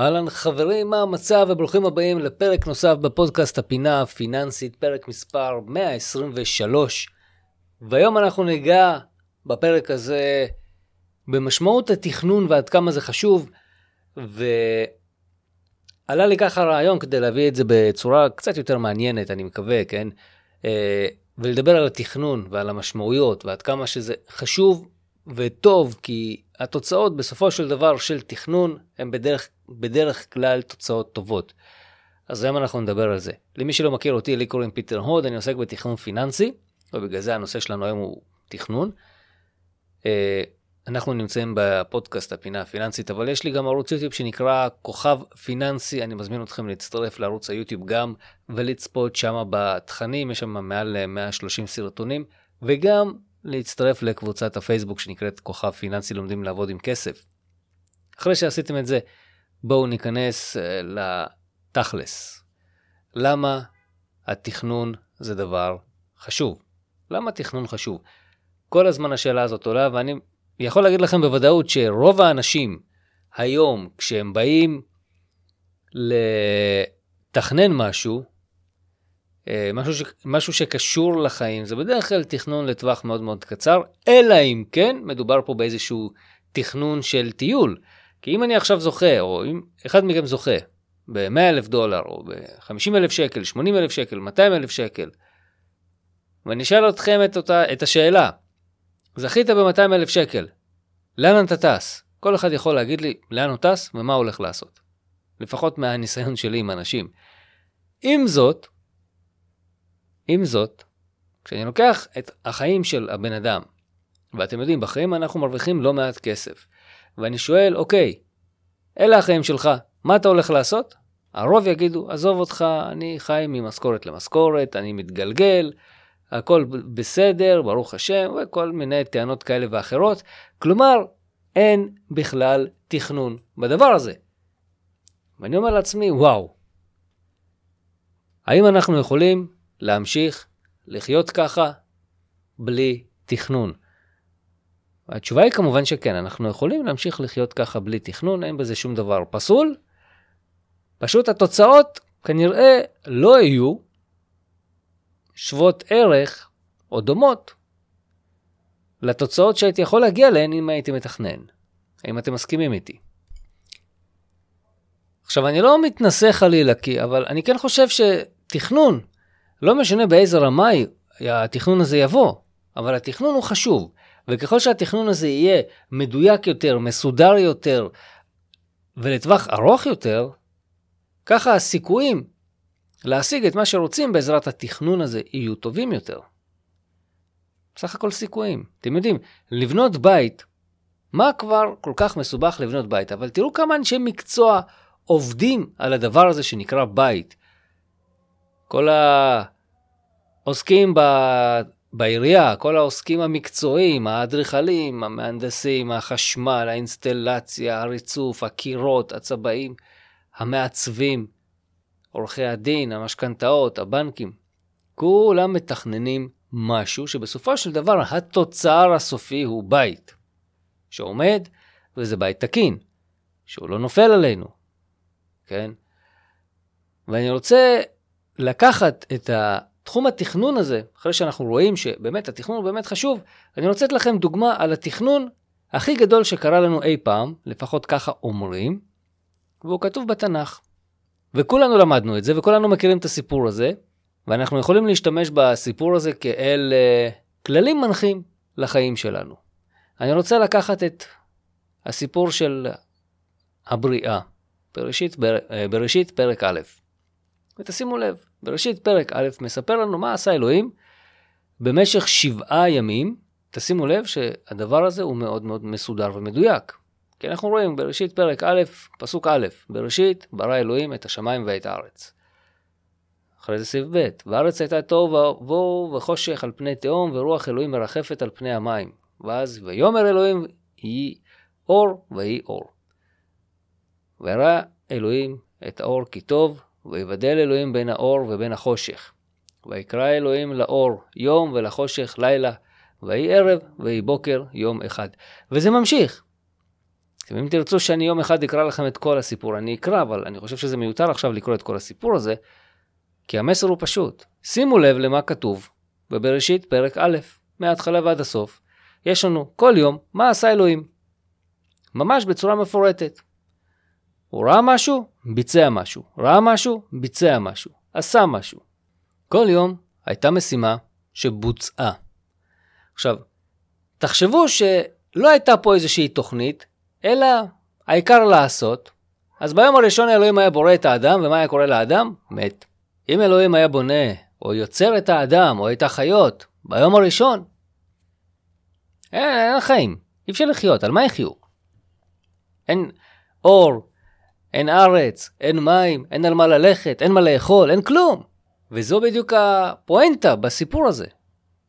אהלן חברים, מה המצב וברוכים הבאים לפרק נוסף בפודקאסט הפינה הפיננסית, פרק מספר 123. והיום אנחנו ניגע בפרק הזה במשמעות התכנון ועד כמה זה חשוב. ועלה לי ככה רעיון כדי להביא את זה בצורה קצת יותר מעניינת, אני מקווה, כן? אה, ולדבר על התכנון ועל המשמעויות ועד כמה שזה חשוב וטוב, כי התוצאות בסופו של דבר של תכנון הן בדרך, בדרך כלל תוצאות טובות. אז היום אנחנו נדבר על זה. למי שלא מכיר אותי, לי קוראים פיטר הוד, אני עוסק בתכנון פיננסי, ובגלל זה הנושא שלנו היום הוא תכנון. אה, אנחנו נמצאים בפודקאסט הפינה הפיננסית, אבל יש לי גם ערוץ יוטיוב שנקרא כוכב פיננסי, אני מזמין אתכם להצטרף לערוץ היוטיוב גם ולצפות שם בתכנים, יש שם מעל 130 סרטונים, וגם להצטרף לקבוצת הפייסבוק שנקראת כוכב פיננסי לומדים לעבוד עם כסף. אחרי שעשיתם את זה, בואו ניכנס אה, לתכלס. למה התכנון זה דבר חשוב? למה תכנון חשוב? כל הזמן השאלה הזאת עולה, ואני יכול להגיד לכם בוודאות שרוב האנשים היום, כשהם באים לתכנן משהו, משהו, ש, משהו שקשור לחיים, זה בדרך כלל תכנון לטווח מאוד מאוד קצר, אלא אם כן מדובר פה באיזשהו תכנון של טיול. כי אם אני עכשיו זוכה, או אם אחד מכם זוכה ב-100 אלף דולר, או ב-50 אלף שקל, 80 אלף שקל, 200 אלף שקל, ואני אשאל אתכם את, אותה, את השאלה, זכית ב-200 אלף שקל, לאן אתה טס? כל אחד יכול להגיד לי לאן הוא טס ומה הוא הולך לעשות. לפחות מהניסיון שלי עם אנשים. עם זאת, עם זאת, כשאני לוקח את החיים של הבן אדם, ואתם יודעים, בחיים אנחנו מרוויחים לא מעט כסף, ואני שואל, אוקיי, אלה החיים שלך, מה אתה הולך לעשות? הרוב יגידו, עזוב אותך, אני חי ממשכורת למשכורת, אני מתגלגל, הכל בסדר, ברוך השם, וכל מיני טענות כאלה ואחרות. כלומר, אין בכלל תכנון בדבר הזה. ואני אומר לעצמי, וואו, האם אנחנו יכולים להמשיך לחיות ככה בלי תכנון? התשובה היא כמובן שכן, אנחנו יכולים להמשיך לחיות ככה בלי תכנון, אין בזה שום דבר פסול. פשוט התוצאות כנראה לא יהיו שוות ערך או דומות לתוצאות שהייתי יכול להגיע להן אם הייתי מתכנן. האם אתם מסכימים איתי? עכשיו, אני לא מתנשא חלילה, כי, אבל אני כן חושב שתכנון, לא משנה באיזה רמה התכנון הזה יבוא, אבל התכנון הוא חשוב. וככל שהתכנון הזה יהיה מדויק יותר, מסודר יותר, ולטווח ארוך יותר, ככה הסיכויים להשיג את מה שרוצים בעזרת התכנון הזה יהיו טובים יותר. בסך הכל סיכויים. אתם יודעים, לבנות בית, מה כבר כל כך מסובך לבנות בית? אבל תראו כמה אנשי מקצוע עובדים על הדבר הזה שנקרא בית. כל העוסקים ב... בעירייה, כל העוסקים המקצועיים, האדריכלים, המהנדסים, החשמל, האינסטלציה, הריצוף, הקירות, הצבעים, המעצבים, עורכי הדין, המשכנתאות, הבנקים, כולם מתכננים משהו שבסופו של דבר התוצר הסופי הוא בית שעומד, וזה בית תקין, שהוא לא נופל עלינו, כן? ואני רוצה לקחת את תחום התכנון הזה, אחרי שאנחנו רואים שבאמת התכנון הוא באמת חשוב, אני רוצה לתת לכם דוגמה על התכנון הכי גדול שקרה לנו אי פעם, לפחות ככה אומרים, והוא כתוב בתנ"ך. וכולנו למדנו את זה, וכולנו מכירים את הסיפור הזה, ואנחנו יכולים להשתמש בסיפור הזה כאל uh, כללים מנחים לחיים שלנו. אני רוצה לקחת את הסיפור של הבריאה, בראשית, בר, אה, בראשית פרק א', ותשימו לב, בראשית פרק א' מספר לנו מה עשה אלוהים במשך שבעה ימים, תשימו לב שהדבר הזה הוא מאוד מאוד מסודר ומדויק. כי אנחנו רואים בראשית פרק א', פסוק א', בראשית ברא אלוהים את השמיים ואת הארץ. אחרי זה סעיף ב', והארץ הייתה תוהו ובוהו וחושך על פני תהום, ורוח אלוהים מרחפת על פני המים. ואז ויאמר אלוהים יהי אור ויהי אור. וראה אלוהים את האור כי טוב, ויבדל אלוהים בין האור ובין החושך. ויקרא אלוהים לאור יום ולחושך לילה, ויהי ערב ויהי בוקר יום אחד. וזה ממשיך. אם תרצו שאני יום אחד אקרא לכם את כל הסיפור, אני אקרא, אבל אני חושב שזה מיותר עכשיו לקרוא את כל הסיפור הזה, כי המסר הוא פשוט. שימו לב למה כתוב בבראשית פרק א', מההתחלה ועד הסוף. יש לנו כל יום מה עשה אלוהים. ממש בצורה מפורטת. הוא ראה משהו, ביצע משהו. ראה משהו, ביצע משהו. עשה משהו. כל יום הייתה משימה שבוצעה. עכשיו, תחשבו שלא הייתה פה איזושהי תוכנית, אלא העיקר לעשות. אז ביום הראשון אלוהים היה בורא את האדם, ומה היה קורה לאדם? מת. אם אלוהים היה בונה, או יוצר את האדם, או את החיות, ביום הראשון, אין, אין חיים, אי אפשר לחיות, על מה יחיו? אין אור, אין ארץ, אין מים, אין על מה ללכת, אין מה לאכול, אין כלום. וזו בדיוק הפואנטה בסיפור הזה.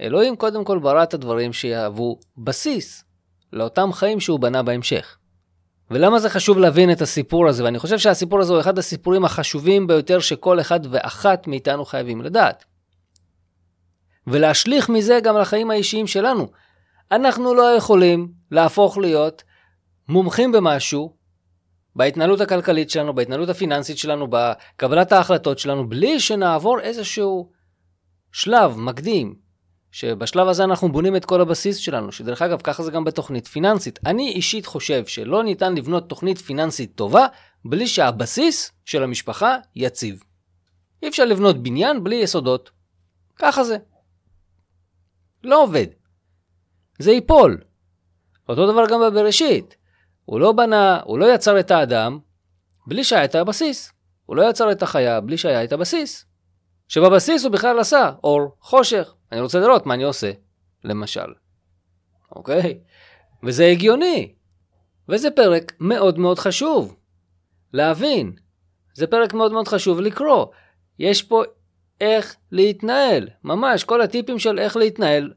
אלוהים קודם כל ברא את הדברים שיהוו בסיס לאותם חיים שהוא בנה בהמשך. ולמה זה חשוב להבין את הסיפור הזה? ואני חושב שהסיפור הזה הוא אחד הסיפורים החשובים ביותר שכל אחד ואחת מאיתנו חייבים לדעת. ולהשליך מזה גם לחיים האישיים שלנו. אנחנו לא יכולים להפוך להיות מומחים במשהו, בהתנהלות הכלכלית שלנו, בהתנהלות הפיננסית שלנו, בקבלת ההחלטות שלנו, בלי שנעבור איזשהו שלב מקדים, שבשלב הזה אנחנו בונים את כל הבסיס שלנו, שדרך אגב, ככה זה גם בתוכנית פיננסית. אני אישית חושב שלא ניתן לבנות תוכנית פיננסית טובה בלי שהבסיס של המשפחה יציב. אי אפשר לבנות בניין בלי יסודות. ככה זה. לא עובד. זה ייפול. אותו דבר גם בבראשית. הוא לא בנה, הוא לא יצר את האדם בלי שהיה את הבסיס. הוא לא יצר את החיה בלי שהיה את הבסיס. שבבסיס הוא בכלל עשה אור, חושך. אני רוצה לראות מה אני עושה, למשל. אוקיי? וזה הגיוני. וזה פרק מאוד מאוד חשוב להבין. זה פרק מאוד מאוד חשוב לקרוא. יש פה איך להתנהל, ממש כל הטיפים של איך להתנהל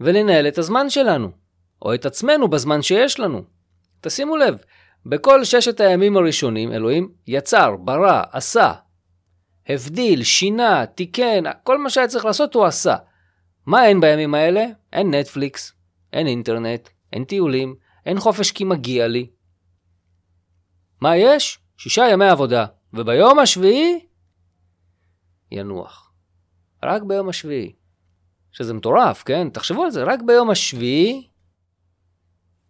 ולנהל את הזמן שלנו, או את עצמנו בזמן שיש לנו. תשימו לב, בכל ששת הימים הראשונים אלוהים יצר, ברא, עשה, הבדיל, שינה, תיקן, כל מה שהיה צריך לעשות הוא עשה. מה אין בימים האלה? אין נטפליקס, אין אינטרנט, אין טיולים, אין חופש כי מגיע לי. מה יש? שישה ימי עבודה, וביום השביעי ינוח. רק ביום השביעי. שזה מטורף, כן? תחשבו על זה, רק ביום השביעי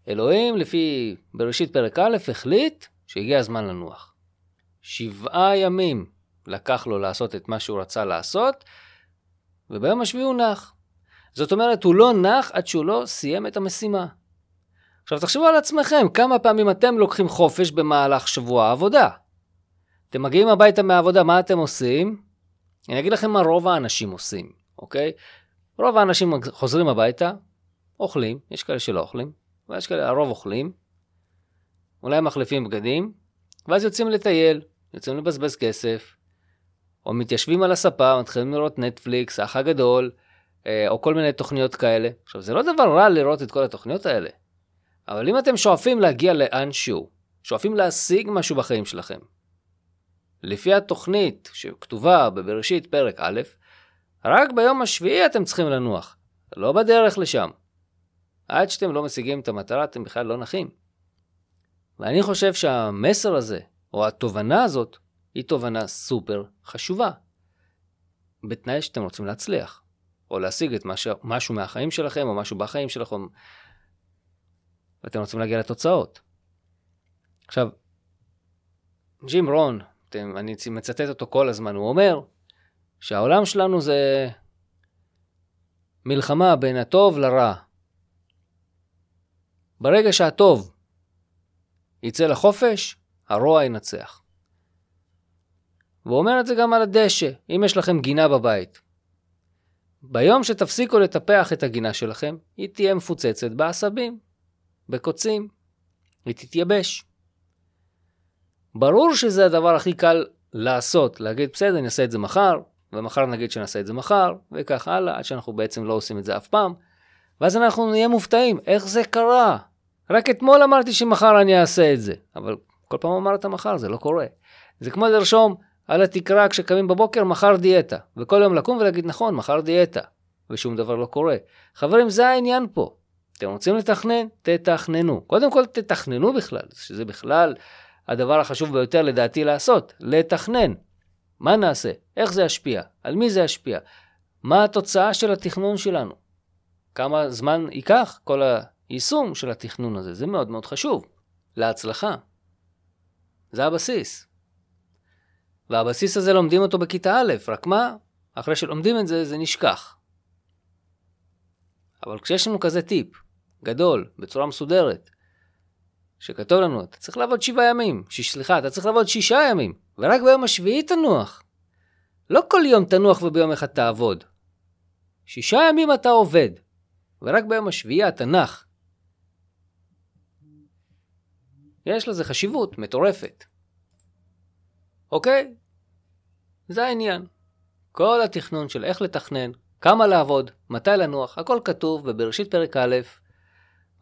אלוהים, לפי בראשית פרק א', החליט שהגיע הזמן לנוח. שבעה ימים לקח לו לעשות את מה שהוא רצה לעשות, וביום השביעי הוא נח. זאת אומרת, הוא לא נח עד שהוא לא סיים את המשימה. עכשיו תחשבו על עצמכם, כמה פעמים אתם לוקחים חופש במהלך שבוע העבודה. אתם מגיעים הביתה מהעבודה, מה אתם עושים? אני אגיד לכם מה רוב האנשים עושים, אוקיי? רוב האנשים חוזרים הביתה, אוכלים, יש כאלה שלא אוכלים, ויש כאלה, הרוב אוכלים, אולי מחליפים בגדים, ואז יוצאים לטייל, יוצאים לבזבז כסף, או מתיישבים על הספה, מתחילים לראות נטפליקס, האח הגדול, אה, או כל מיני תוכניות כאלה. עכשיו, זה לא דבר רע לראות את כל התוכניות האלה, אבל אם אתם שואפים להגיע לאנשהו, שואפים להשיג משהו בחיים שלכם, לפי התוכנית שכתובה בבראשית פרק א', רק ביום השביעי אתם צריכים לנוח, לא בדרך לשם. עד שאתם לא משיגים את המטרה, אתם בכלל לא נחים. ואני חושב שהמסר הזה, או התובנה הזאת, היא תובנה סופר חשובה. בתנאי שאתם רוצים להצליח, או להשיג את משהו, משהו מהחיים שלכם, או משהו בחיים שלכם, ואתם רוצים להגיע לתוצאות. עכשיו, ג'ים רון, אתם, אני מצטט אותו כל הזמן, הוא אומר שהעולם שלנו זה מלחמה בין הטוב לרע. ברגע שהטוב יצא לחופש, הרוע ינצח. והוא אומר את זה גם על הדשא, אם יש לכם גינה בבית. ביום שתפסיקו לטפח את הגינה שלכם, היא תהיה מפוצצת בעשבים, בקוצים, היא תתייבש. ברור שזה הדבר הכי קל לעשות, להגיד בסדר, אני אעשה את זה מחר, ומחר נגיד שנעשה את זה מחר, וכך הלאה, עד שאנחנו בעצם לא עושים את זה אף פעם, ואז אנחנו נהיה מופתעים, איך זה קרה? רק אתמול אמרתי שמחר אני אעשה את זה, אבל כל פעם אמרת מחר, זה לא קורה. זה כמו לרשום, על התקרה כשקמים בבוקר, מחר דיאטה. וכל יום לקום ולהגיד, נכון, מחר דיאטה. ושום דבר לא קורה. חברים, זה העניין פה. אתם רוצים לתכנן? תתכננו. קודם כל תתכננו בכלל, שזה בכלל הדבר החשוב ביותר לדעתי לעשות, לתכנן. מה נעשה? איך זה ישפיע? על מי זה ישפיע? מה התוצאה של התכנון שלנו? כמה זמן ייקח כל היישום של התכנון הזה? זה מאוד מאוד חשוב להצלחה. זה הבסיס. והבסיס הזה לומדים אותו בכיתה א', רק מה? אחרי שלומדים את זה, זה נשכח. אבל כשיש לנו כזה טיפ, גדול, בצורה מסודרת, שכתוב לנו, אתה צריך לעבוד שבעה ימים, ש... סליחה, אתה צריך לעבוד שישה ימים, ורק ביום השביעי תנוח. לא כל יום תנוח וביום אחד תעבוד. שישה ימים אתה עובד, ורק ביום השביעי אתה נח. יש לזה חשיבות מטורפת. אוקיי? זה העניין. כל התכנון של איך לתכנן, כמה לעבוד, מתי לנוח, הכל כתוב בבראשית פרק א',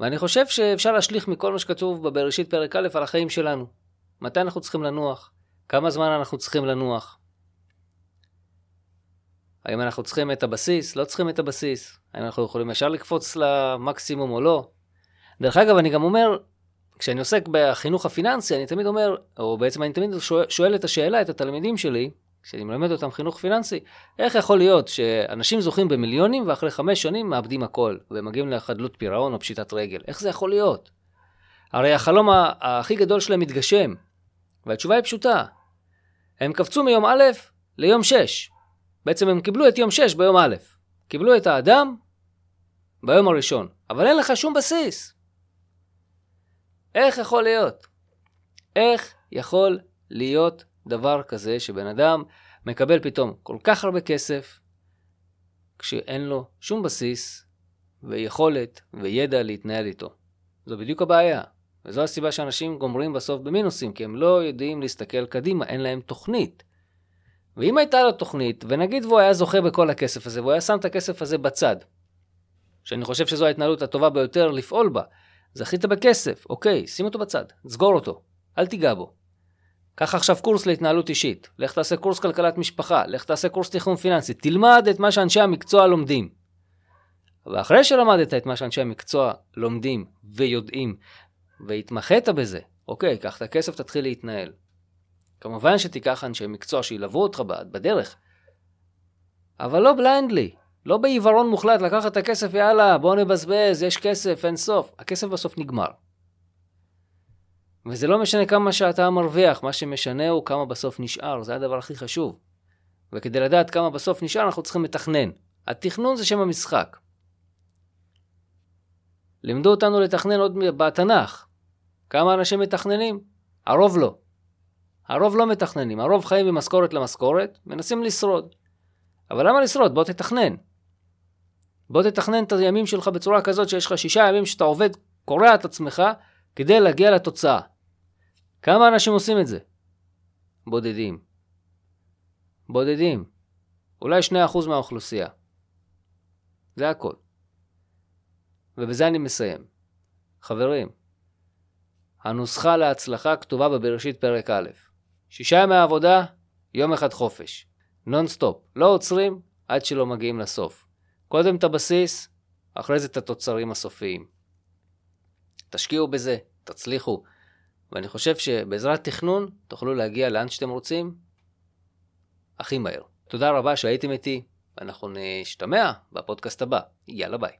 ואני חושב שאפשר להשליך מכל מה שכתוב בבראשית פרק א' על החיים שלנו. מתי אנחנו צריכים לנוח, כמה זמן אנחנו צריכים לנוח. האם אנחנו צריכים את הבסיס, לא צריכים את הבסיס, האם אנחנו יכולים ישר לקפוץ למקסימום או לא. דרך אגב, אני גם אומר, כשאני עוסק בחינוך הפיננסי, אני תמיד אומר, או בעצם אני תמיד שואל את השאלה, את התלמידים שלי, כשאני מלמד אותם חינוך פיננסי, איך יכול להיות שאנשים זוכים במיליונים ואחרי חמש שנים מאבדים הכל ומגיעים לחדלות פירעון או פשיטת רגל? איך זה יכול להיות? הרי החלום הכי גדול שלהם מתגשם, והתשובה היא פשוטה. הם קפצו מיום א' ליום 6. בעצם הם קיבלו את יום 6 ביום א'. קיבלו את האדם ביום הראשון, אבל אין לך שום בסיס. איך יכול להיות? איך יכול להיות דבר כזה שבן אדם מקבל פתאום כל כך הרבה כסף, כשאין לו שום בסיס ויכולת וידע להתנהל איתו. זו בדיוק הבעיה. וזו הסיבה שאנשים גומרים בסוף במינוסים, כי הם לא יודעים להסתכל קדימה, אין להם תוכנית. ואם הייתה לו תוכנית, ונגיד והוא היה זוכה בכל הכסף הזה, והוא היה שם את הכסף הזה בצד, שאני חושב שזו ההתנהלות הטובה ביותר לפעול בה, זכית בכסף, אוקיי, שים אותו בצד, סגור אותו, אל תיגע בו. קח עכשיו קורס להתנהלות אישית, לך תעשה קורס כלכלת משפחה, לך תעשה קורס תכנון פיננסי, תלמד את מה שאנשי המקצוע לומדים. ואחרי שלמדת את מה שאנשי המקצוע לומדים ויודעים, והתמחית בזה, אוקיי, קח את הכסף, תתחיל להתנהל. כמובן שתיקח אנשי מקצוע שילוו אותך בדרך, אבל לא בליינדלי, לא בעיוורון מוחלט לקחת את הכסף, יאללה, בוא נבזבז, יש כסף, אין סוף. הכסף בסוף נגמר. וזה לא משנה כמה שאתה מרוויח, מה שמשנה הוא כמה בסוף נשאר, זה הדבר הכי חשוב. וכדי לדעת כמה בסוף נשאר, אנחנו צריכים לתכנן. התכנון זה שם המשחק. לימדו אותנו לתכנן עוד בתנ"ך. כמה אנשים מתכננים? הרוב לא. הרוב לא מתכננים, הרוב חיים ממשכורת למשכורת, מנסים לשרוד. אבל למה לשרוד? בוא תתכנן. בוא תתכנן את הימים שלך בצורה כזאת שיש לך שישה ימים שאתה עובד, קורע את עצמך, כדי להגיע לתוצאה. כמה אנשים עושים את זה? בודדים. בודדים. אולי 2% מהאוכלוסייה. זה הכל. ובזה אני מסיים. חברים, הנוסחה להצלחה כתובה בבראשית פרק א'. שישה ימי עבודה, יום אחד חופש. נונסטופ. לא עוצרים עד שלא מגיעים לסוף. קודם את הבסיס, אחרי זה את התוצרים הסופיים. תשקיעו בזה, תצליחו. ואני חושב שבעזרת תכנון תוכלו להגיע לאן שאתם רוצים הכי מהר. תודה רבה שהייתם איתי, ואנחנו נשתמע בפודקאסט הבא. יאללה ביי.